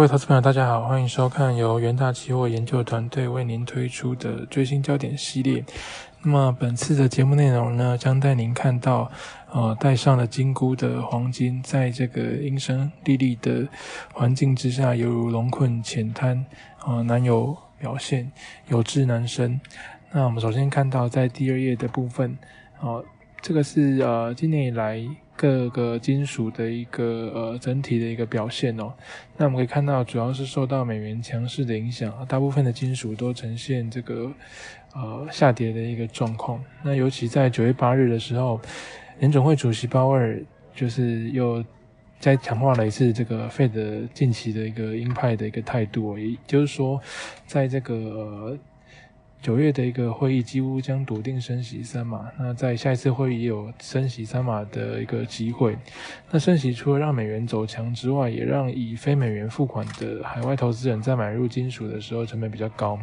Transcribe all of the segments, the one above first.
各位投资朋友，大家好，欢迎收看由元大期货研究团队为您推出的最新焦点系列。那么本次的节目内容呢，将带您看到，呃，戴上了金箍的黄金，在这个阴声沥沥的环境之下，犹如龙困浅滩，呃，难有表现，有志难伸。那我们首先看到在第二页的部分，哦，这个是呃今年以来。各个金属的一个呃整体的一个表现哦，那我们可以看到，主要是受到美元强势的影响，大部分的金属都呈现这个呃下跌的一个状况。那尤其在九月八日的时候，联总会主席鲍威尔就是又再强化了一次这个费德近期的一个鹰派的一个态度，也就是说，在这个。九月的一个会议几乎将笃定升息三码，那在下一次会议也有升息三码的一个机会。那升息除了让美元走强之外，也让以非美元付款的海外投资人在买入金属的时候成本比较高。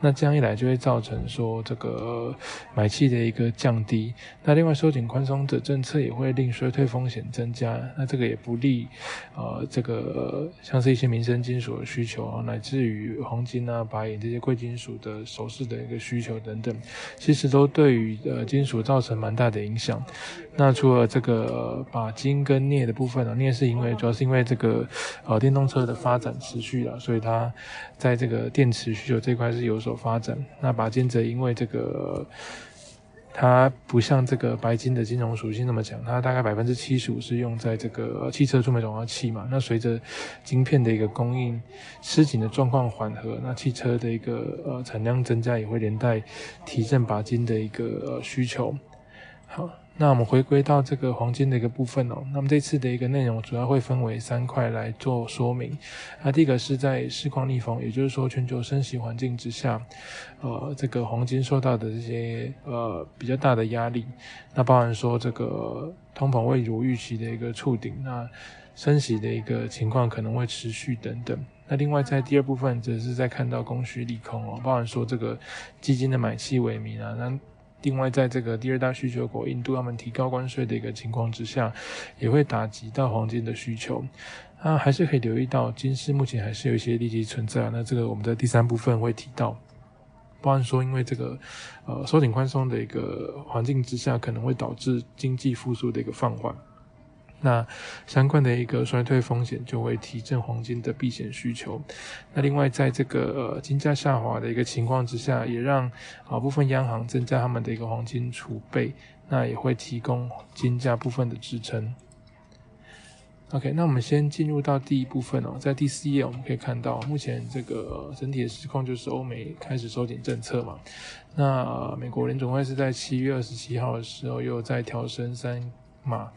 那这样一来就会造成说这个买气的一个降低。那另外收紧宽松的政策也会令衰退风险增加。那这个也不利呃这个像是一些民生金属的需求，乃至于黄金啊、白银这些贵金属的首饰的。一个需求等等，其实都对于呃金属造成蛮大的影响。那除了这个把金跟镍的部分呢，镍是因为主要是因为这个呃电动车的发展持续了，所以它在这个电池需求这块是有所发展。那把金则因为这个。它不像这个白金的金融属性那么强，它大概百分之七十五是用在这个汽车触媒转化器嘛。那随着晶片的一个供应吃紧的状况缓和，那汽车的一个呃产量增加，也会连带提振钯金的一个呃需求。好。那我们回归到这个黄金的一个部分哦。那么这次的一个内容主要会分为三块来做说明。那第一个是在市况逆风，也就是说全球升息环境之下，呃，这个黄金受到的这些呃比较大的压力。那包含说这个通膨未如预期的一个触顶，那升息的一个情况可能会持续等等。那另外在第二部分则是在看到供需利空哦，包含说这个基金的买气萎靡啊，那。另外，在这个第二大需求国印度，他们提高关税的一个情况之下，也会打击到黄金的需求。啊，还是可以留意到，金市目前还是有一些利息存在。那这个我们在第三部分会提到，包含说，因为这个呃收紧宽松的一个环境之下，可能会导致经济复苏的一个放缓。那相关的一个衰退风险就会提振黄金的避险需求。那另外，在这个金价下滑的一个情况之下，也让啊部分央行增加他们的一个黄金储备，那也会提供金价部分的支撑。OK，那我们先进入到第一部分哦，在第四页我们可以看到，目前这个整体的实况就是欧美开始收紧政策嘛。那美国联总会是在七月二十七号的时候又再调升三码。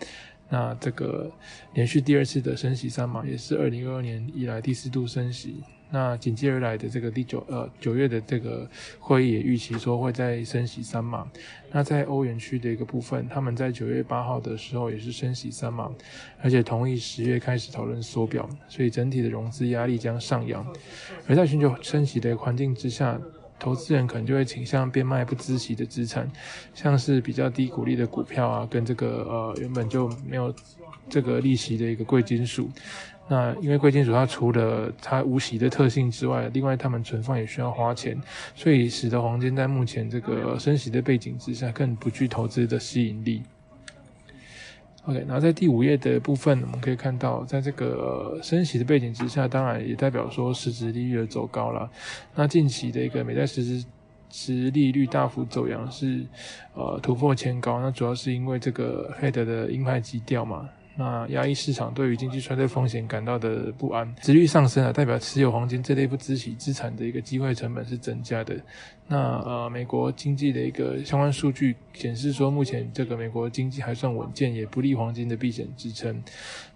那这个连续第二次的升息三码，也是二零二二年以来第四度升息。那紧接而来的这个第九呃九月的这个会议也预期说会再升息三码。那在欧元区的一个部分，他们在九月八号的时候也是升息三码，而且同意十月开始讨论缩表，所以整体的融资压力将上扬。而在寻求升息的环境之下。投资人可能就会倾向变卖不知息的资产，像是比较低股利的股票啊，跟这个呃原本就没有这个利息的一个贵金属。那因为贵金属它除了它无息的特性之外，另外它们存放也需要花钱，所以使得黄金在目前这个升息的背景之下，更不具投资的吸引力。OK，然后在第五页的部分，我们可以看到，在这个升息的背景之下，当然也代表说实质利率的走高了。那近期的一个美债实质值利率大幅走扬，是呃突破前高，那主要是因为这个 Fed 的鹰派基调嘛。那压抑市场对于经济衰退风险感到的不安，值率上升啊，代表持有黄金这类不孳息资产的一个机会成本是增加的。那呃，美国经济的一个相关数据显示说，目前这个美国经济还算稳健，也不利黄金的避险支撑。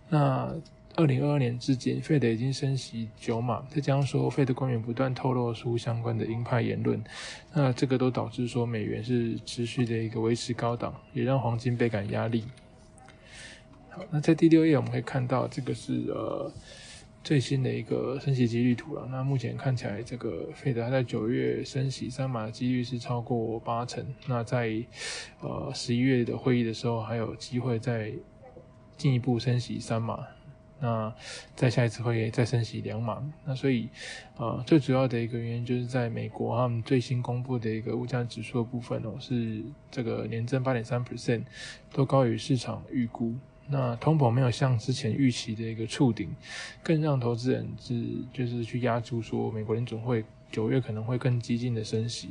那二零二二年至今，费德已经升息九码，再加上说费德官员不断透露出相关的鹰派言论，那这个都导致说美元是持续的一个维持高档，也让黄金倍感压力。那在第六页我们可以看到，这个是呃最新的一个升息几率图了。那目前看起来，这个费德在九月升息三码的几率是超过八成。那在呃十一月的会议的时候，还有机会再进一步升息三码。那再下一次会再升息两码。那所以，呃，最主要的一个原因就是在美国他们最新公布的一个物价指数的部分哦，是这个年增八点三 percent，都高于市场预估。那通膨没有像之前预期的一个触顶，更让投资人是就是去压住说美国联总会九月可能会更激进的升息。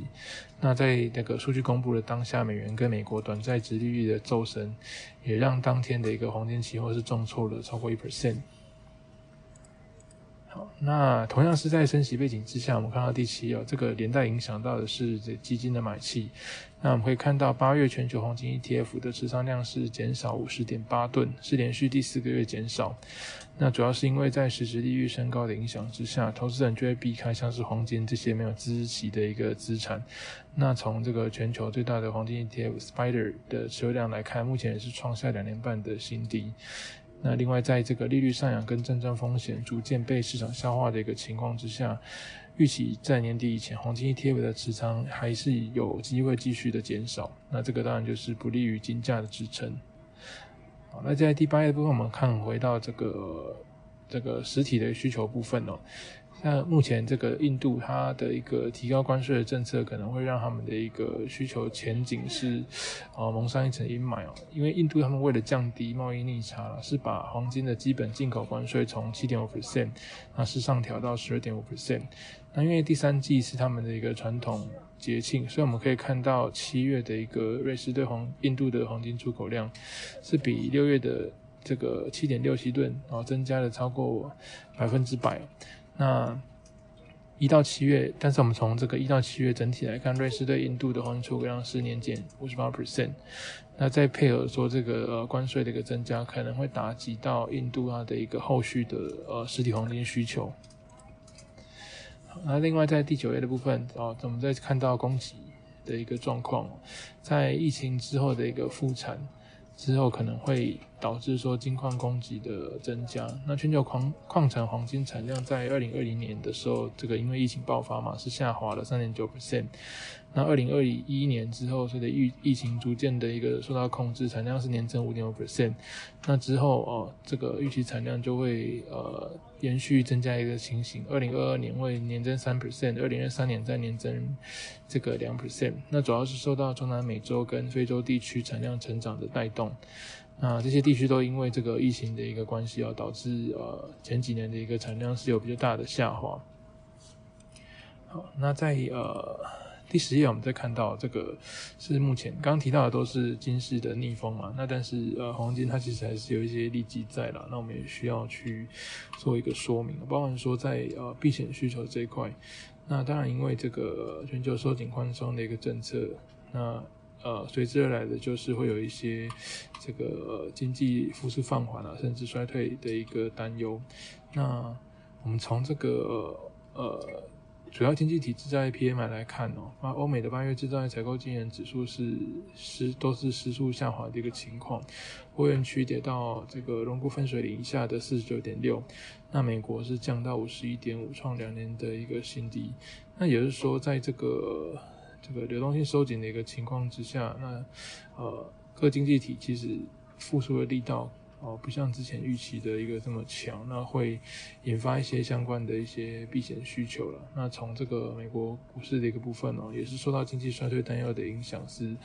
那在那个数据公布的当下，美元跟美国短债殖利率的骤升，也让当天的一个黄金期货是重挫了超过一 percent。那同样是在升息背景之下，我们看到第七哦，这个连带影响到的是这基金的买气。那我们可以看到八月全球黄金 ETF 的持仓量是减少五十点八吨，是连续第四个月减少。那主要是因为在实质利率升高的影响之下，投资人就会避开像是黄金这些没有孳息的一个资产。那从这个全球最大的黄金 ETF Spider 的持有量来看，目前也是创下两年半的新低。那另外，在这个利率上扬跟战争风险逐渐被市场消化的一个情况之下，预期在年底以前，黄金 ETF 的持仓还是有机会继续的减少。那这个当然就是不利于金价的支撑。好，那在第八页部分，我们看回到这个这个实体的需求部分哦。那目前这个印度它的一个提高关税的政策，可能会让他们的一个需求前景是，呃蒙上一层阴霾哦。因为印度他们为了降低贸易逆差了，是把黄金的基本进口关税从七点五 percent，那是上调到十二点五 percent。那因为第三季是他们的一个传统节庆，所以我们可以看到七月的一个瑞士对黄印度的黄金出口量，是比六月的这个七点六七吨然后增加了超过百分之百。那一到七月，但是我们从这个一到七月整体来看，瑞士对印度的黄金出口量是年减五十八 percent。那再配合说这个呃关税的一个增加，可能会打击到印度它的一个后续的呃实体黄金需求。那另外在第九页的部分哦，我们再看到供给的一个状况，在疫情之后的一个复产。之后可能会导致说金矿供给的增加。那全球矿矿产黄金产量在二零二零年的时候，这个因为疫情爆发嘛，是下滑了三点九 percent。那二零二一年之后，随着疫疫情逐渐的一个受到控制，产量是年增五点五 percent。那之后哦，这个预期产量就会呃延续增加一个情形。二零二二年会年增三 percent，二零二三年再年增这个两 percent。那主要是受到中南美洲跟非洲地区产量成长的带动。那这些地区都因为这个疫情的一个关系，而导致呃前几年的一个产量是有比较大的下滑。好，那在呃。第十页，我们再看到这个是目前刚刚提到的都是金市的逆风嘛？那但是呃，黄金它其实还是有一些利基在了。那我们也需要去做一个说明，包含说在呃避险需求这一块，那当然因为这个全球收紧宽松的一个政策，那呃随之而来的就是会有一些这个经济复苏放缓啊，甚至衰退的一个担忧。那我们从这个呃。主要经济体制造业 PMI 来看哦，那欧美的八月制造业采购经营指数是失都是失速下滑的一个情况，欧元区跌到这个荣枯分水岭以下的四十九点六，那美国是降到五十一点五，创两年的一个新低。那也就是说，在这个这个流动性收紧的一个情况之下，那呃各经济体其实复苏的力道。哦，不像之前预期的一个这么强，那会引发一些相关的一些避险需求了。那从这个美国股市的一个部分哦，也是受到经济衰退担忧的影响，是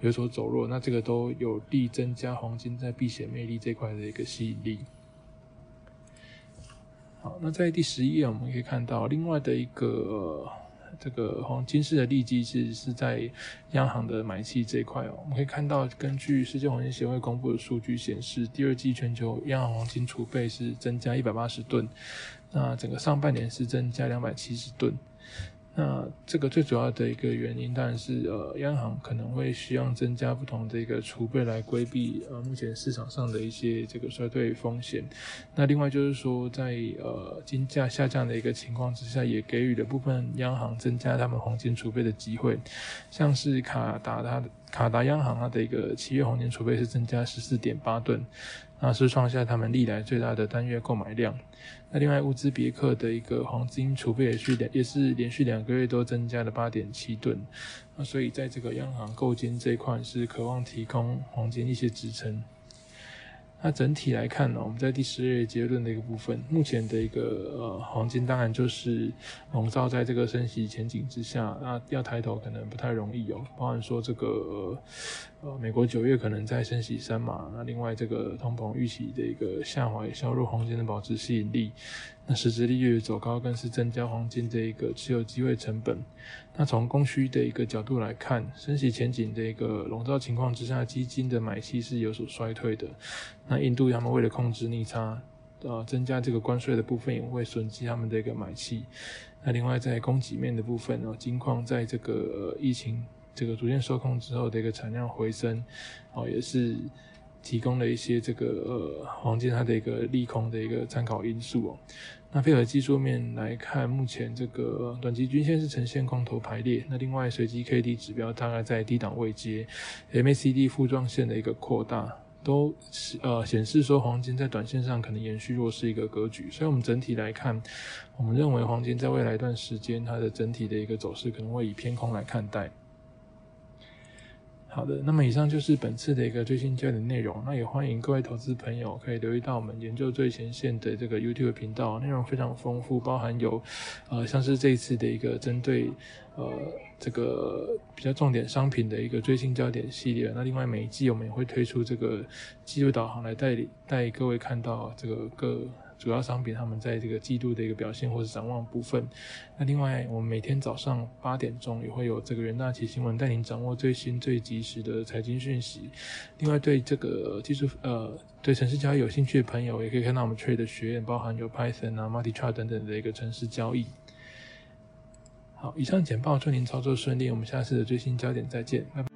有所走弱。那这个都有利增加黄金在避险魅力这块的一个吸引力。好，那在第十一页我们可以看到另外的一个。这个黄金市的利基其实是在央行的买气这一块哦。我们可以看到，根据世界黄金协会公布的数据显示，第二季全球央行黄金储备是增加一百八十吨，那整个上半年是增加两百七十吨。那这个最主要的一个原因，当然是呃，央行可能会需要增加不同的一个储备来规避呃目前市场上的一些这个衰退风险。那另外就是说，在呃金价下降的一个情况之下，也给予了部分央行增加他们黄金储备的机会，像是卡达它的卡达央行它的一个七月黄金储备是增加十四点八吨。那是创下他们历来最大的单月购买量。那另外，乌兹别克的一个黄金储备也是连也是连续两个月都增加了八点七吨。那所以在这个央行购金这一块是渴望提供黄金一些支撑。那整体来看呢，我们在第十二结论的一个部分，目前的一个呃黄金当然就是笼罩在这个升息前景之下，那要抬头可能不太容易哦。包含说这个呃美国九月可能在升息三码，那另外这个通膨预期的一个下滑，也削弱黄金的保值吸引力。那实质利率走高，更是增加黄金的一个持有机会成本。那从供需的一个角度来看，升息前景的一个笼罩情况之下，基金的买气是有所衰退的。那印度他们为了控制逆差，呃，增加这个关税的部分也会损及他们的一个买气。那另外在供给面的部分呢，金矿在这个疫情这个逐渐受控之后的一个产量回升，哦，也是。提供了一些这个呃黄金它的一个利空的一个参考因素哦。那配合技术面来看，目前这个短期均线是呈现空头排列。那另外随机 K D 指标大概在低档位阶，M A C D 负状线的一个扩大，都呃显示说黄金在短线上可能延续弱势一个格局。所以我们整体来看，我们认为黄金在未来一段时间它的整体的一个走势可能会以偏空来看待。好的，那么以上就是本次的一个最新焦点内容。那也欢迎各位投资朋友可以留意到我们研究最前线的这个 YouTube 频道，内容非常丰富，包含有呃像是这一次的一个针对呃这个比较重点商品的一个最新焦点系列。那另外每一季我们也会推出这个技术导航来带领带各位看到这个各。主要商品他们在这个季度的一个表现或者展望部分。那另外，我们每天早上八点钟也会有这个元大旗新闻，带您掌握最新最及时的财经讯息。另外，对这个技术呃对城市交易有兴趣的朋友，也可以看到我们 Trade 的学院，包含有 Python 啊、Multi Chart 等等的一个城市交易。好，以上简报祝您操作顺利，我们下次的最新焦点再见，拜拜。